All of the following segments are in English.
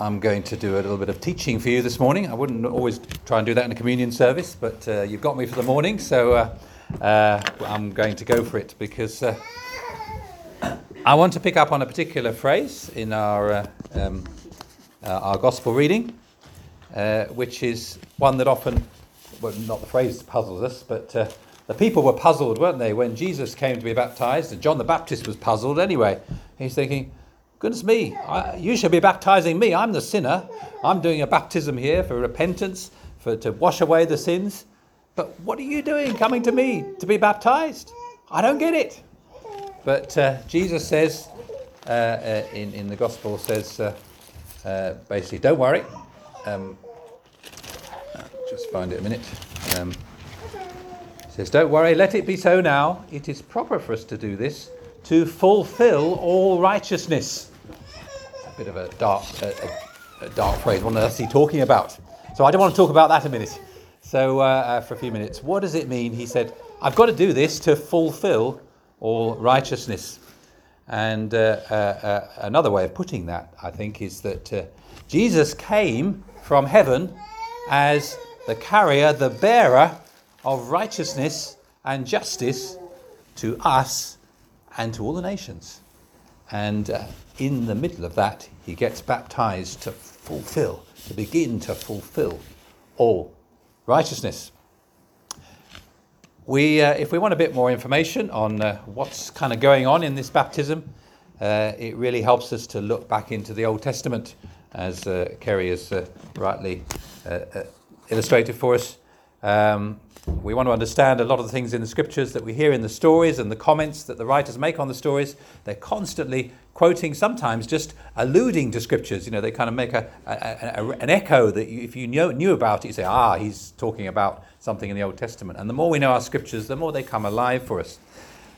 I'm going to do a little bit of teaching for you this morning. I wouldn't always try and do that in a communion service, but uh, you've got me for the morning, so uh, uh, I'm going to go for it because uh, I want to pick up on a particular phrase in our, uh, um, uh, our gospel reading, which is one that often, well, not the phrase puzzles us, but the people were puzzled, weren't they, when Jesus came to be baptized, and John the Baptist was puzzled anyway. He's thinking, Goodness me, I, you should be baptizing me. I'm the sinner. I'm doing a baptism here for repentance, for to wash away the sins. But what are you doing coming to me to be baptized? I don't get it. But uh, Jesus says uh, uh, in, in the gospel, says uh, uh, basically, don't worry. Um, just find it a minute. Um, says, don't worry, let it be so now. It is proper for us to do this to fulfill all righteousness A bit of a dark, a, a, dark phrase. What on he talking about? So I don't want to talk about that a minute. So uh, uh, for a few minutes, what does it mean? He said, "I've got to do this to fulfil all righteousness." And uh, uh, uh another way of putting that, I think, is that uh, Jesus came from heaven as the carrier, the bearer of righteousness and justice to us and to all the nations. And uh, in the middle of that, he gets baptized to fulfill, to begin to fulfill all righteousness. We, uh, if we want a bit more information on uh, what's kind of going on in this baptism, uh, it really helps us to look back into the Old Testament, as uh, Kerry has uh, rightly illustrated for us. Um, we want to understand a lot of the things in the scriptures that we hear in the stories and the comments that the writers make on the stories. They're constantly quoting, sometimes just alluding to scriptures. You know, they kind of make a, a, a an echo that you, if you knew, about it, you say, ah, he's talking about something in the Old Testament. And the more we know our scriptures, the more they come alive for us.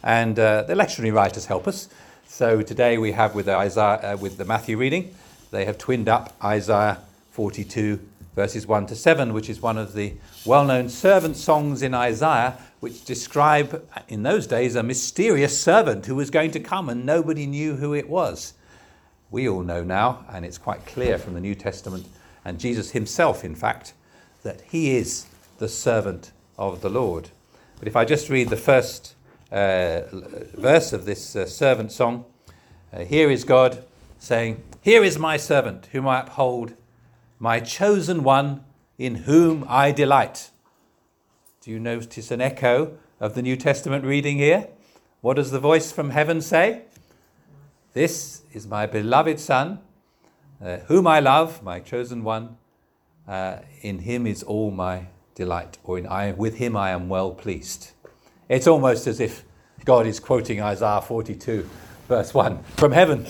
And uh, the lectionary writers help us. So today we have with, Isaiah, uh, with the Matthew reading, they have twinned up Isaiah 42 verses 1 to 7, which is one of the well known servant songs in Isaiah, which describe, in those days, a mysterious servant who was going to come and nobody knew who it was. We all know now, and it's quite clear from the New Testament, and Jesus himself, in fact, that he is the servant of the Lord. But if I just read the first uh, verse of this uh, servant song, uh, here is God saying, Here is my servant, whom I uphold my chosen one in whom I delight. Do you notice an echo of the New Testament reading here? What does the voice from heaven say? This is my beloved Son, uh, whom I love, my chosen one. Uh, in him is all my delight, or in I, with him I am well pleased. It's almost as if God is quoting Isaiah 42, verse 1 from heaven.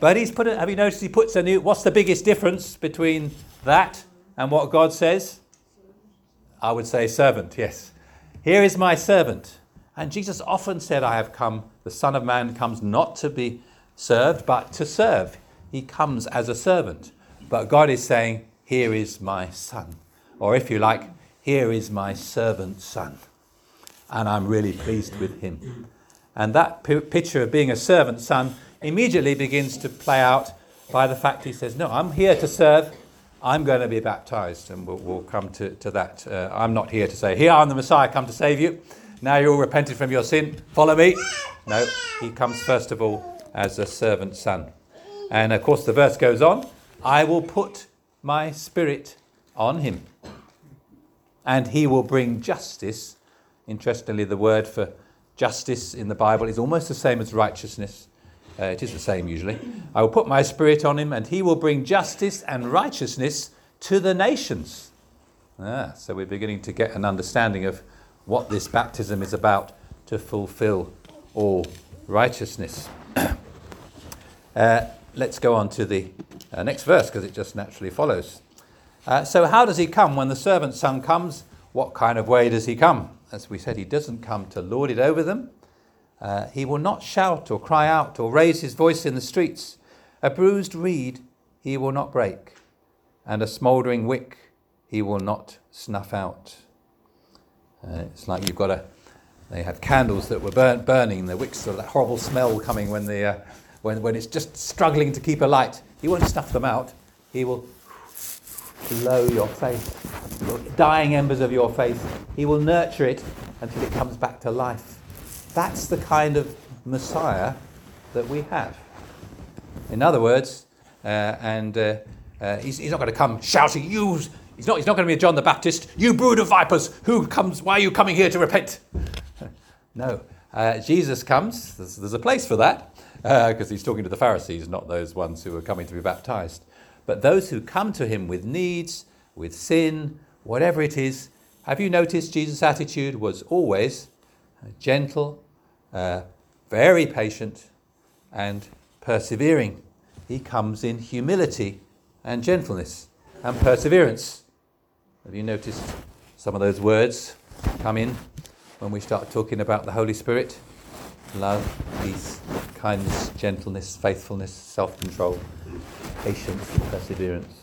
But he's put it, have you noticed he puts a new, what's the biggest difference between that and what God says? I would say servant, yes. Here is my servant. And Jesus often said, I have come, the Son of Man comes not to be served, but to serve. He comes as a servant. But God is saying, Here is my son. Or if you like, here is my servant son. And I'm really pleased with him. And that p- picture of being a servant son immediately begins to play out by the fact he says, No, I'm here to serve. I'm going to be baptized, and we'll, we'll come to, to that. Uh, I'm not here to say, Here, I'm the Messiah, come to save you. Now you're all repented from your sin, follow me. No, he comes first of all as a servant son. And of course, the verse goes on I will put my spirit on him, and he will bring justice. Interestingly, the word for justice in the Bible is almost the same as righteousness. Uh, it is the same usually. I will put my spirit on him, and he will bring justice and righteousness to the nations. Ah, so we're beginning to get an understanding of what this baptism is about to fulfill all righteousness. uh, let's go on to the uh, next verse because it just naturally follows. Uh, so, how does he come when the servant son comes? What kind of way does he come? As we said, he doesn't come to lord it over them, uh, he will not shout or cry out or raise his voice in the streets. A bruised reed he will not break, and a smouldering wick he will not snuff out. Uh, it's like you've got a, they have candles that were burn, burning, the wicks, that horrible smell coming when, the, uh, when, when it's just struggling to keep alight. He won't snuff them out. He will blow your your dying embers of your faith. He will nurture it until it comes back to life. That's the kind of Messiah that we have. In other words, uh, and uh, uh, he's, he's, not going to come shouting, "You!" He's not. He's not going to be a John the Baptist. You brood of vipers! Who comes? Why are you coming here to repent? no, uh, Jesus comes. There's, there's, a place for that because uh, he's talking to the Pharisees, not those ones who are coming to be baptized. But those who come to him with needs, with sin, whatever it is, have you noticed Jesus' attitude was always gentle, uh, very patient, and persevering. He comes in humility and gentleness and perseverance. Have you noticed some of those words come in when we start talking about the Holy Spirit? Love, peace, kindness, gentleness, faithfulness, self control, patience, perseverance.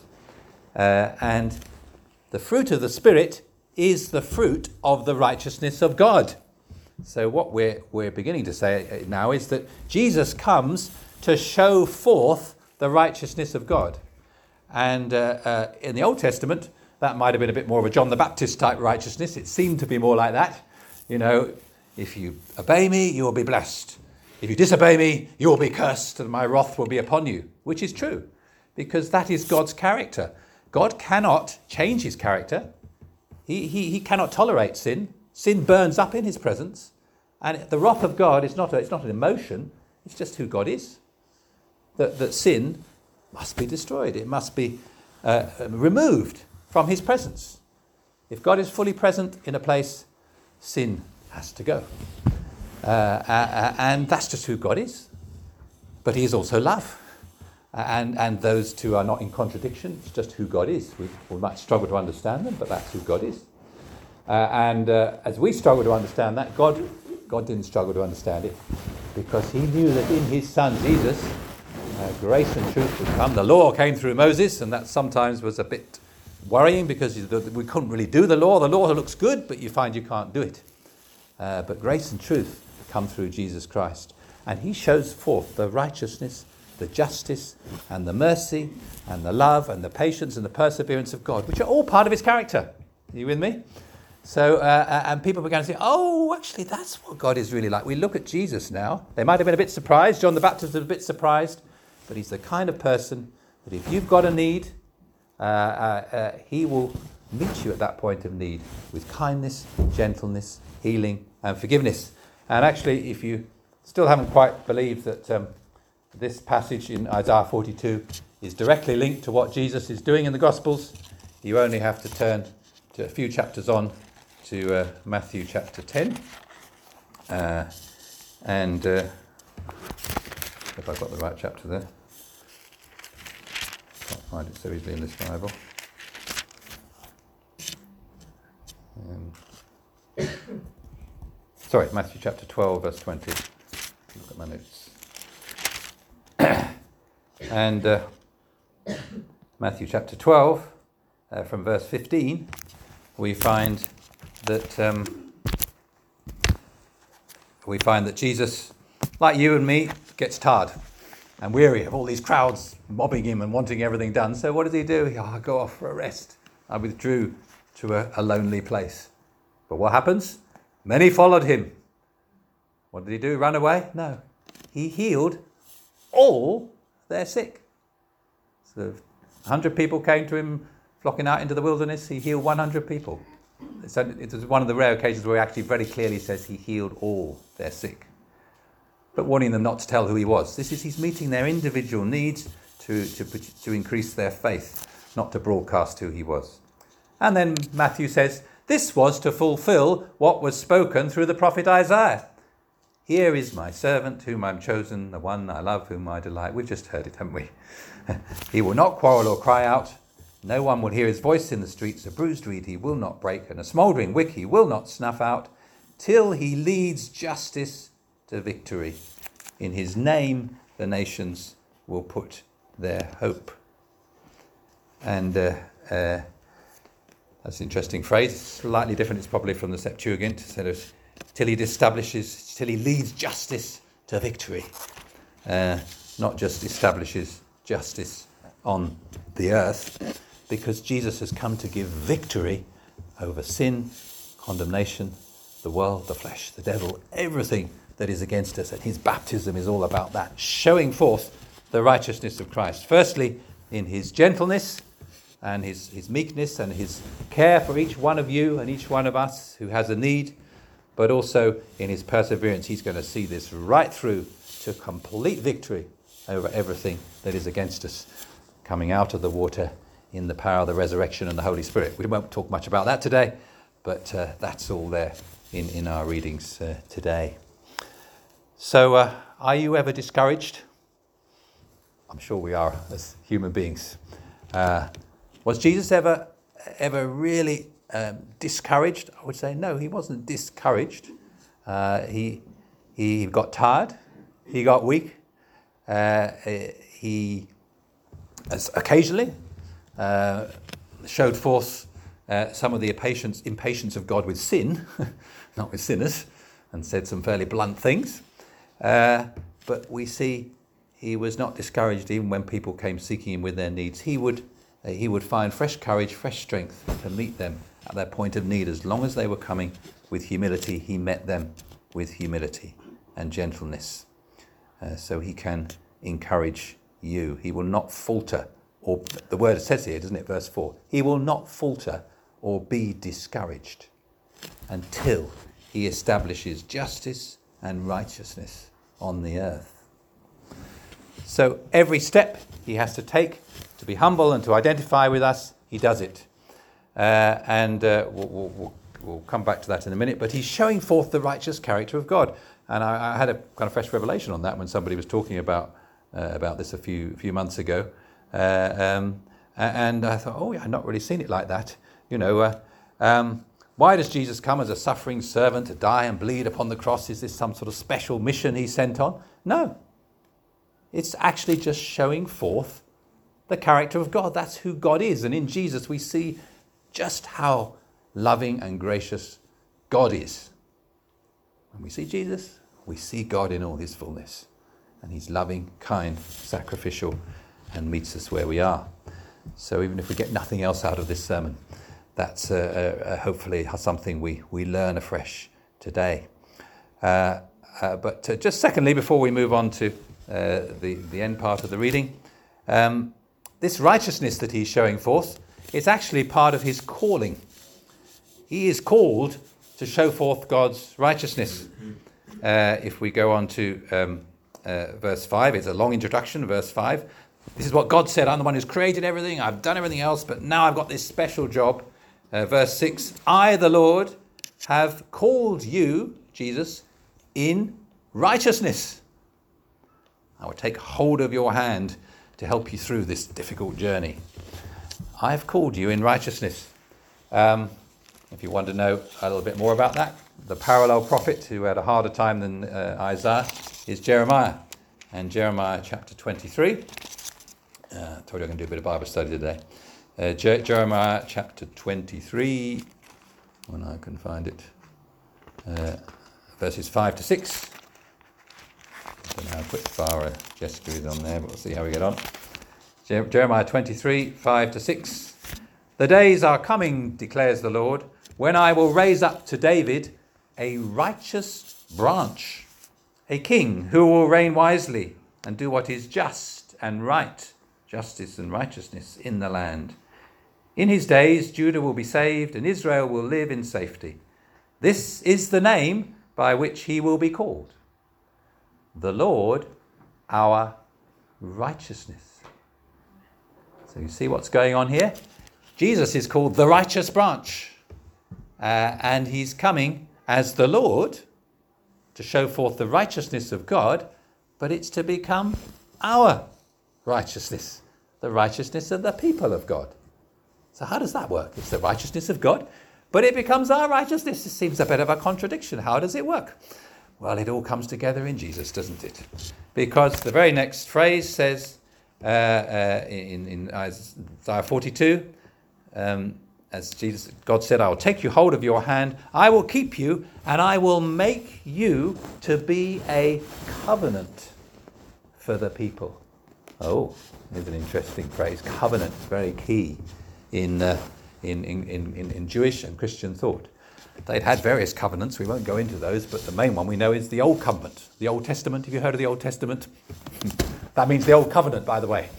Uh, and the fruit of the Spirit is the fruit of the righteousness of God. So, what we're, we're beginning to say now is that Jesus comes to show forth the righteousness of God. And uh, uh, in the Old Testament, that might have been a bit more of a John the Baptist type righteousness. It seemed to be more like that. You know, if you obey me, you will be blessed. If you disobey me, you will be cursed, and my wrath will be upon you, which is true, because that is God's character. God cannot change his character, he, he, he cannot tolerate sin. Sin burns up in his presence. And the wrath of God is not, a, it's not an emotion, it's just who God is that, that sin must be destroyed, it must be uh, removed from his presence. If God is fully present in a place, sin has to go. Uh, and that's just who God is. But he is also love. And, and those two are not in contradiction, it's just who God is. We, we might struggle to understand them, but that's who God is. Uh, and uh, as we struggle to understand that, God, God didn't struggle to understand it because he knew that in his son Jesus, uh, grace and truth would come. The law came through Moses, and that sometimes was a bit worrying because we couldn't really do the law. The law looks good, but you find you can't do it. Uh, but grace and truth come through Jesus Christ. And he shows forth the righteousness, the justice, and the mercy, and the love, and the patience, and the perseverance of God, which are all part of his character. Are you with me? So, uh, uh and people began to say, oh, actually, that's what God is really like. We look at Jesus now. They might have been a bit surprised. John the Baptist was a bit surprised. But he's the kind of person that if you've got a need, uh, uh, uh, he will meet you at that point of need with kindness, gentleness, healing, and forgiveness. And actually, if you still haven't quite believed that um, this passage in Isaiah 42 is directly linked to what Jesus is doing in the Gospels, you only have to turn to a few chapters on to uh, Matthew chapter 10. Uh, and uh, if I've got the right chapter there. Can't find it so easily in this Bible. Um, sorry, Matthew chapter 12, verse 20. Look at my notes. and uh, Matthew chapter 12, uh, from verse 15, we find that um, we find that Jesus, like you and me, gets tired and weary of all these crowds mobbing him and wanting everything done. So what does he do? He, oh, go off for a rest. I withdrew to a, a lonely place. But what happens? Many followed him. What did he do? Run away? No. He healed all their sick. So 100 people came to him flocking out into the wilderness. He healed 100 people. So it was one of the rare occasions where he actually very clearly says he healed all their sick but warning them not to tell who he was. This is he's meeting their individual needs to, to, to increase their faith, not to broadcast who he was. And then Matthew says, This was to fulfill what was spoken through the prophet Isaiah. Here is my servant whom I'm chosen, the one I love, whom I delight. We've just heard it, haven't we? he will not quarrel or cry out. No one will hear his voice in the streets. A bruised reed he will not break, and a smouldering wick he will not snuff out, till he leads justice to victory. In his name, the nations will put their hope. And uh, uh, that's an interesting phrase. Slightly different, it's probably from the Septuagint. Sort of, till he establishes, till he leads justice to victory. Uh, not just establishes justice on the earth because Jesus has come to give victory over sin, condemnation, the world, the flesh, the devil, everything that is against us. And his baptism is all about that, showing forth the righteousness of Christ. Firstly, in his gentleness and his, his meekness and his care for each one of you and each one of us who has a need, but also in his perseverance. He's going to see this right through to complete victory over everything that is against us, coming out of the water in the power of the resurrection and the Holy Spirit. We won't talk much about that today, but uh, that's all there in, in our readings uh, today. So, uh, are you ever discouraged? I'm sure we are as human beings. Uh, was Jesus ever, ever really um, discouraged? I would say no, he wasn't discouraged. Uh, he, he got tired, he got weak, uh, he occasionally uh, showed forth uh, some of the impatience, impatience of God with sin, not with sinners, and said some fairly blunt things. Uh, but we see he was not discouraged even when people came seeking him with their needs. He would, uh, he would find fresh courage, fresh strength to meet them at their point of need. As long as they were coming with humility, he met them with humility and gentleness. Uh, so he can encourage you. He will not falter, or the word says here, doesn't it, verse 4? He will not falter or be discouraged until he establishes justice and righteousness on the earth. So every step he has to take to be humble and to identify with us, he does it. Uh, and uh, we'll, we'll, we'll, come back to that in a minute, but he's showing forth the righteous character of God. And I, I had a kind of fresh revelation on that when somebody was talking about, uh, about this a few, few months ago. Uh, um, and I thought, oh, yeah, I've not really seen it like that. You know, uh, um, why does Jesus come as a suffering servant to die and bleed upon the cross? Is this some sort of special mission he's sent on? No. It's actually just showing forth the character of God. That's who God is. And in Jesus, we see just how loving and gracious God is. When we see Jesus, we see God in all his fullness. And he's loving, kind, sacrificial, and meets us where we are. So even if we get nothing else out of this sermon, that's uh, uh, hopefully something we, we learn afresh today. Uh, uh but uh, just secondly, before we move on to uh, the, the end part of the reading, um, this righteousness that he's showing forth is actually part of his calling. He is called to show forth God's righteousness. if we go on to um, verse 5, it's a long introduction, verse 5. This is what God said I'm the one who's created everything, I've done everything else, but now I've got this special job uh, verse 6 I, the Lord, have called you, Jesus, in righteousness. I will take hold of your hand to help you through this difficult journey. I have called you in righteousness. Um, if you want to know a little bit more about that, the parallel prophet who had a harder time than uh, Isaiah is Jeremiah. And Jeremiah chapter 23. Uh, I told you I'm going to do a bit of Bible study today. Uh, Je- Jeremiah chapter 23, when I can find it, uh, verses 5 to 6. I don't know how quick uh, Jessica is on there, but we'll see how we get on. Je- Jeremiah 23, 5 to 6. The days are coming, declares the Lord, when I will raise up to David a righteous branch, a king who will reign wisely and do what is just and right, justice and righteousness in the land. In his days, Judah will be saved and Israel will live in safety. This is the name by which he will be called the Lord, our righteousness. So you see what's going on here? Jesus is called the righteous branch, uh, and he's coming as the Lord to show forth the righteousness of God, but it's to become our righteousness, the righteousness of the people of God. So, how does that work? It's the righteousness of God, but it becomes our righteousness. It seems a bit of a contradiction. How does it work? Well, it all comes together in Jesus, doesn't it? Because the very next phrase says uh, uh, in, in, Isaiah 42, um, as Jesus, God said, I will take you hold of your hand, I will keep you, and I will make you to be a covenant for the people Oh, here's an interesting phrase. Covenant, very key in, uh, in, in, in, in Jewish and Christian thought. They'd had various covenants, we won't go into those, but the main one we know is the Old Covenant. The Old Testament, have you heard of the Old Testament? that means the Old Covenant, by the way.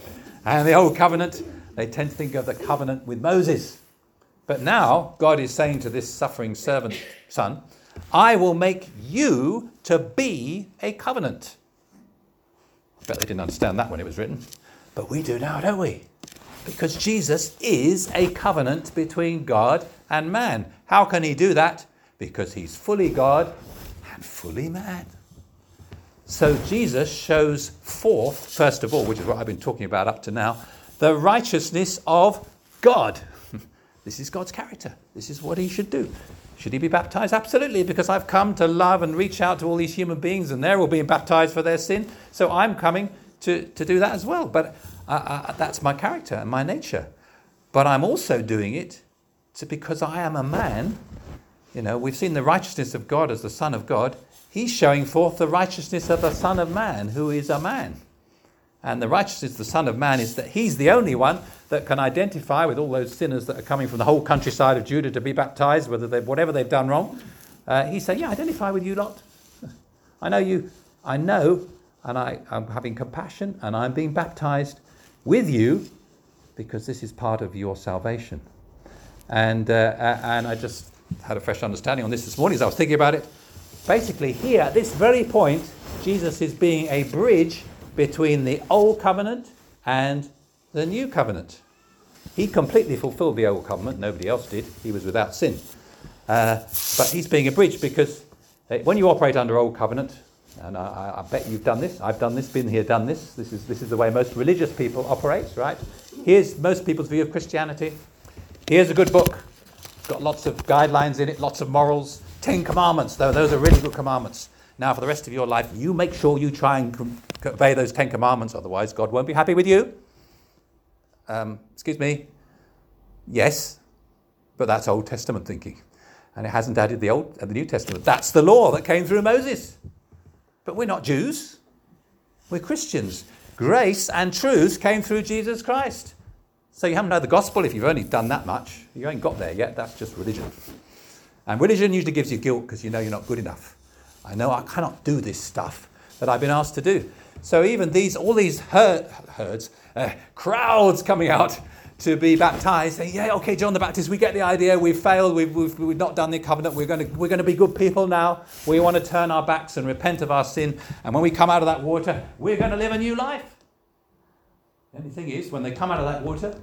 And the Old Covenant, they tend to think of the covenant with Moses. But now, God is saying to this suffering servant son, I will make you to be a covenant. Bet they didn't understand that when it was written. But we do now, don't we? Because Jesus is a covenant between God and man. How can he do that? Because he's fully God and fully man. So Jesus shows forth, first of all, which is what I've been talking about up to now, the righteousness of God. This is God's character. This is what he should do. Should he be baptized? Absolutely, because I've come to love and reach out to all these human beings, and they're all being baptized for their sin. So I'm coming to, to do that as well. But uh, uh, that's my character and my nature. But I'm also doing it to, because I am a man. You know, we've seen the righteousness of God as the Son of God. He's showing forth the righteousness of the Son of Man, who is a man. And the righteousness of the Son of Man is that he's the only one that can identify with all those sinners that are coming from the whole countryside of Judah to be baptized, whether they whatever they've done wrong. Uh, he's saying, Yeah, identify with you lot. I know you, I know, and I, I'm having compassion, and I'm being baptized with you because this is part of your salvation. And, uh, and I just had a fresh understanding on this this morning as I was thinking about it. Basically, here at this very point, Jesus is being a bridge between the old covenant and the new covenant. He completely fulfilled the old covenant, nobody else did. He was without sin. Uh, but he's being a bridge because uh, when you operate under old covenant, and I, I, bet you've done this. I've done this, been here, done this. This is, this is the way most religious people operate, right? Here's most people's view of Christianity. Here's a good book. It's got lots of guidelines in it, lots of morals. Ten commandments, though, those are really good commandments. Now, for the rest of your life, you make sure you try and obey those Ten Commandments, otherwise, God won't be happy with you. Um, excuse me. Yes, but that's Old Testament thinking. And it hasn't added the Old and the New Testament. That's the law that came through Moses. But we're not Jews, we're Christians. Grace and truth came through Jesus Christ. So you haven't heard the gospel if you've only done that much. You ain't got there yet. That's just religion. And religion usually gives you guilt because you know you're not good enough. I know I cannot do this stuff that I've been asked to do. So even these, all these her- herds, uh, crowds coming out to be baptized, saying, yeah, okay, John the Baptist, we get the idea. We've failed. We've, we've, we've not done the covenant. We're going we're going to be good people now. We want to turn our backs and repent of our sin. And when we come out of that water, we're going to live a new life. The only thing is, when they come out of that water,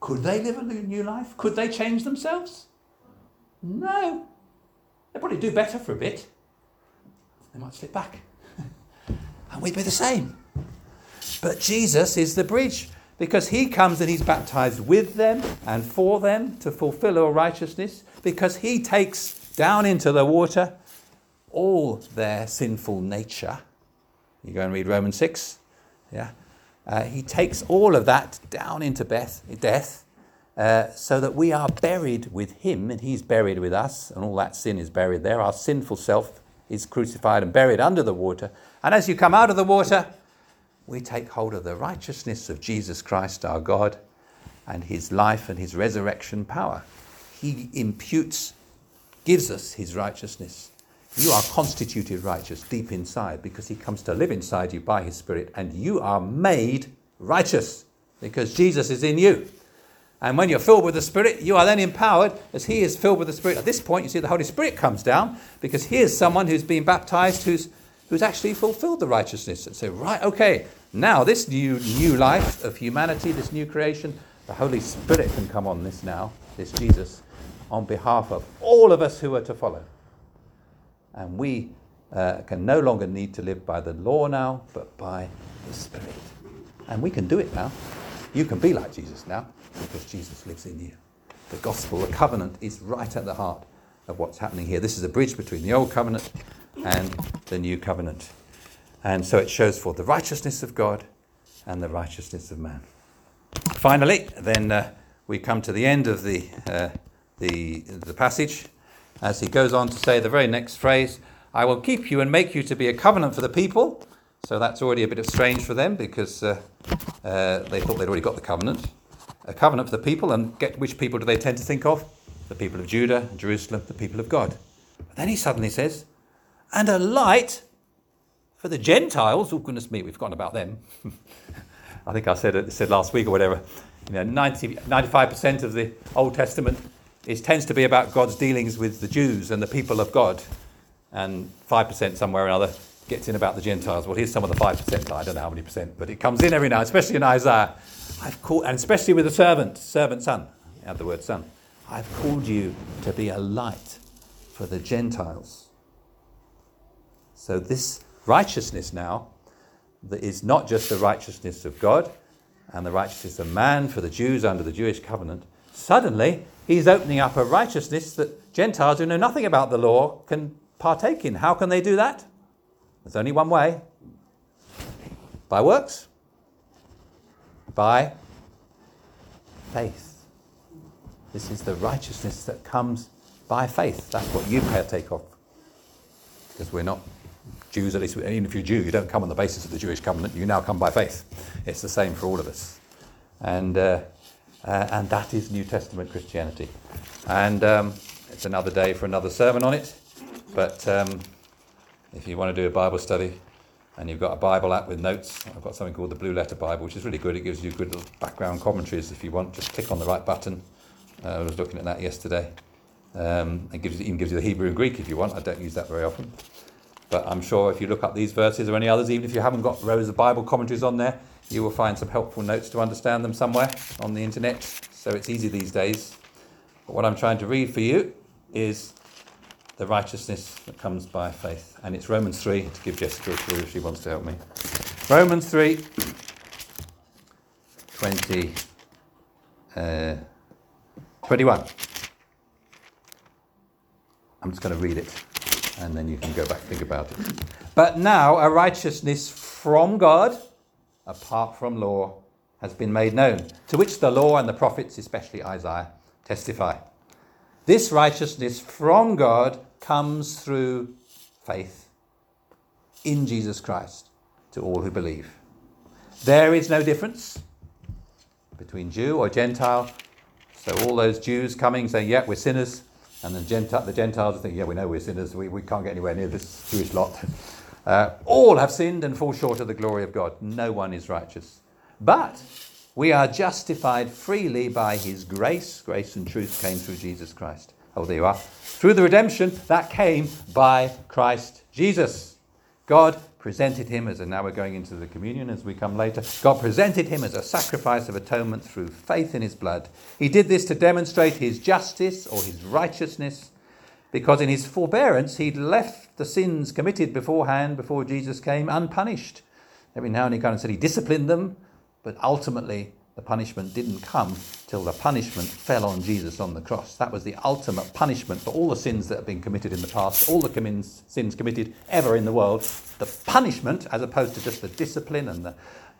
could they live a new life? Could they change themselves? No. They'd probably do better for a bit. They might slip back. And we'd be the same. But Jesus is the bridge because he comes and he's baptized with them and for them to fulfill all righteousness, because he takes down into the water all their sinful nature. You go and read Romans 6. Yeah. Uh, he takes all of that down into death, death uh, so that we are buried with him and he's buried with us, and all that sin is buried there. Our sinful self is crucified and buried under the water. And as you come out of the water, we take hold of the righteousness of Jesus Christ our God and his life and his resurrection power. He imputes, gives us his righteousness. You are constituted righteous deep inside because he comes to live inside you by his Spirit, and you are made righteous because Jesus is in you. And when you're filled with the Spirit, you are then empowered as He is filled with the Spirit. At this point, you see the Holy Spirit comes down because here's someone who's been baptized who's, who's actually fulfilled the righteousness. And so, right, okay, now, this new, new life of humanity, this new creation, the Holy Spirit can come on this now, this Jesus, on behalf of all of us who are to follow. And we uh, can no longer need to live by the law now, but by the Spirit. And we can do it now. You can be like Jesus now because Jesus lives in you. The gospel, the covenant, is right at the heart of what's happening here. This is a bridge between the old covenant and the new covenant. And so it shows forth the righteousness of God and the righteousness of man. Finally, then uh, we come to the end of the, uh, the, the passage as he goes on to say the very next phrase I will keep you and make you to be a covenant for the people So that's already a bit of strange for them because uh, uh, they thought they'd already got the covenant. A covenant for the people, and get which people do they tend to think of? The people of Judah, Jerusalem, the people of God. But then he suddenly says, and a light for the Gentiles. Oh, goodness me, we've forgotten about them. I think I said it said last week or whatever. You know, 90, 95% of the Old Testament is, tends to be about God's dealings with the Jews and the people of God. And 5% somewhere or another gets in about the Gentiles. Well, here's some of the 5%. I don't know how many percent, but it comes in every now, especially in Isaiah. I've called, and especially with the servant, servant son. Add the word son. I've called you to be a light for the Gentiles. So this righteousness now that is not just the righteousness of God and the righteousness of man for the Jews under the Jewish covenant. Suddenly, he's opening up a righteousness that Gentiles who know nothing about the law can partake in. How can they do that? There's only one way by works, by faith. This is the righteousness that comes by faith. That's what you partake of. Because we're not Jews, at least, even if you're Jew, you don't come on the basis of the Jewish covenant, you now come by faith. It's the same for all of us. And, uh, uh, and that is New Testament Christianity. And um, it's another day for another sermon on it. But um, if you want to do a Bible study and you've got a Bible app with notes, I've got something called the Blue Letter Bible, which is really good. It gives you good little background commentaries if you want. Just click on the right button. Uh, I was looking at that yesterday. Um, it gives, even gives you the Hebrew and Greek if you want. I don't use that very often. But I'm sure if you look up these verses or any others, even if you haven't got rows of Bible commentaries on there, you will find some helpful notes to understand them somewhere on the internet. So it's easy these days. But what I'm trying to read for you is the righteousness that comes by faith. And it's Romans 3 to give Jessica a clue if she wants to help me. Romans 3 20, uh, 21. I'm just going to read it and then you can go back and think about it. But now a righteousness from God, apart from law, has been made known, to which the law and the prophets, especially Isaiah, testify. This righteousness from God comes through faith in Jesus Christ to all who believe. There is no difference between Jew or Gentile. So all those Jews coming saying, yeah, we're sinners, and the, Gentile, the Gentiles think, yeah, we know we're sinners, we, we can't get anywhere near this Jewish lot. Uh, all have sinned and fall short of the glory of God. No one is righteous. But we are justified freely by his grace. Grace and truth came through Jesus Christ. Oh, there you are. Through the redemption that came by Christ Jesus. God presented him as, and now we're going into the communion as we come later. God presented him as a sacrifice of atonement through faith in his blood. He did this to demonstrate his justice or his righteousness, because in his forbearance he'd left the sins committed beforehand, before Jesus came, unpunished. Every now and he kind of said he disciplined them, but ultimately the punishment didn't come till the punishment fell on Jesus on the cross. That was the ultimate punishment for all the sins that have been committed in the past, all the com- sins committed ever in the world. The punishment, as opposed to just the discipline and the,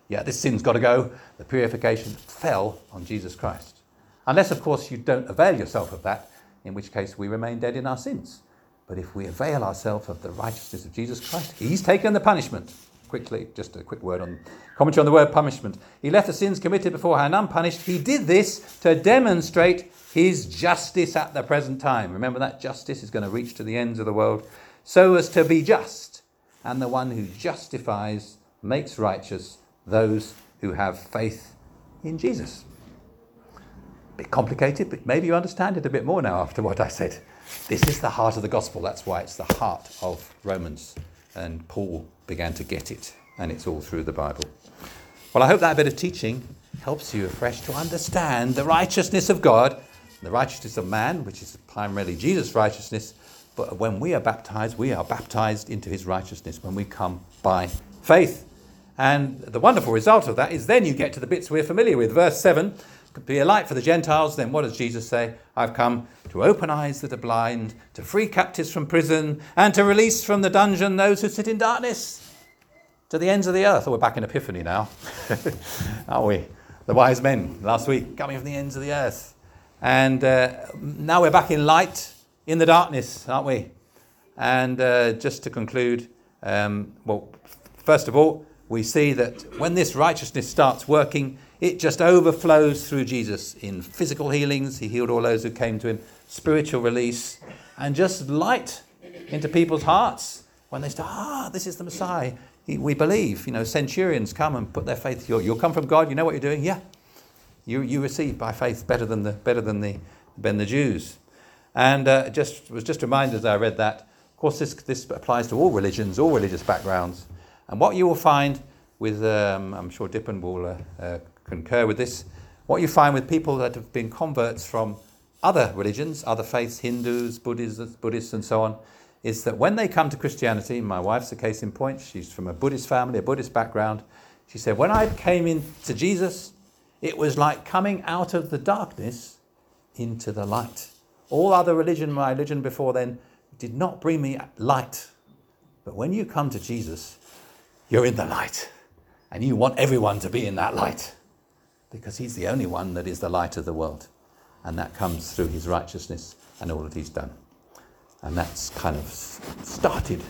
yeah, this sin's got to go, the purification fell on Jesus Christ. Unless, of course, you don't avail yourself of that, in which case we remain dead in our sins. But if we avail ourselves of the righteousness of Jesus Christ, He's taken the punishment quickly, just a quick word on commentary on the word punishment. He left the sins committed beforehand unpunished. He did this to demonstrate his justice at the present time. Remember that justice is going to reach to the ends of the world, so as to be just. And the one who justifies makes righteous those who have faith in Jesus. A bit complicated, but maybe you understand it a bit more now after what I said. This is the heart of the gospel. That's why it's the heart of Romans. And Paul began to get it, and it's all through the Bible. Well, I hope that bit of teaching helps you afresh to understand the righteousness of God, the righteousness of man, which is primarily Jesus' righteousness. But when we are baptized, we are baptized into his righteousness when we come by faith. And the wonderful result of that is then you get to the bits we're familiar with. Verse 7 be a light for the Gentiles. Then what does Jesus say? I've come to open eyes that are blind, to free captives from prison, and to release from the dungeon those who sit in darkness to the ends of the earth. Oh, we're back in Epiphany now, aren't we? The wise men last week coming from the ends of the earth. And uh, now we're back in light in the darkness, aren't we? And uh, just to conclude, um, well, first of all, we see that when this righteousness starts working, it just overflows through Jesus in physical healings. He healed all those who came to him, spiritual release, and just light into people's hearts when they start, ah, this is the Messiah. We believe, you know, centurions come and put their faith. You'll, you'll come from God. You know what you're doing. Yeah, you, you receive by faith better than the better than the than the Jews. And uh, just was just reminded as I read that. Of course, this this applies to all religions, all religious backgrounds. And what you will find with, um, I'm sure Dippen will uh, uh, concur with this, what you find with people that have been converts from other religions, other faiths, Hindus, Buddhists, Buddhists, and so on, is that when they come to Christianity, my wife's a case in point, she's from a Buddhist family, a Buddhist background. She said, when I came into Jesus, it was like coming out of the darkness into the light. All other religion, my religion before then, did not bring me light. But when you come to Jesus, you're in the light. And you want everyone to be in that light because he's the only one that is the light of the world. And that comes through his righteousness and all that he's done. And that's kind of started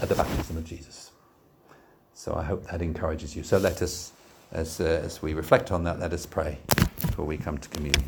at the baptism of Jesus. So I hope that encourages you. So let us, as, uh, as we reflect on that, let us pray before we come to communion.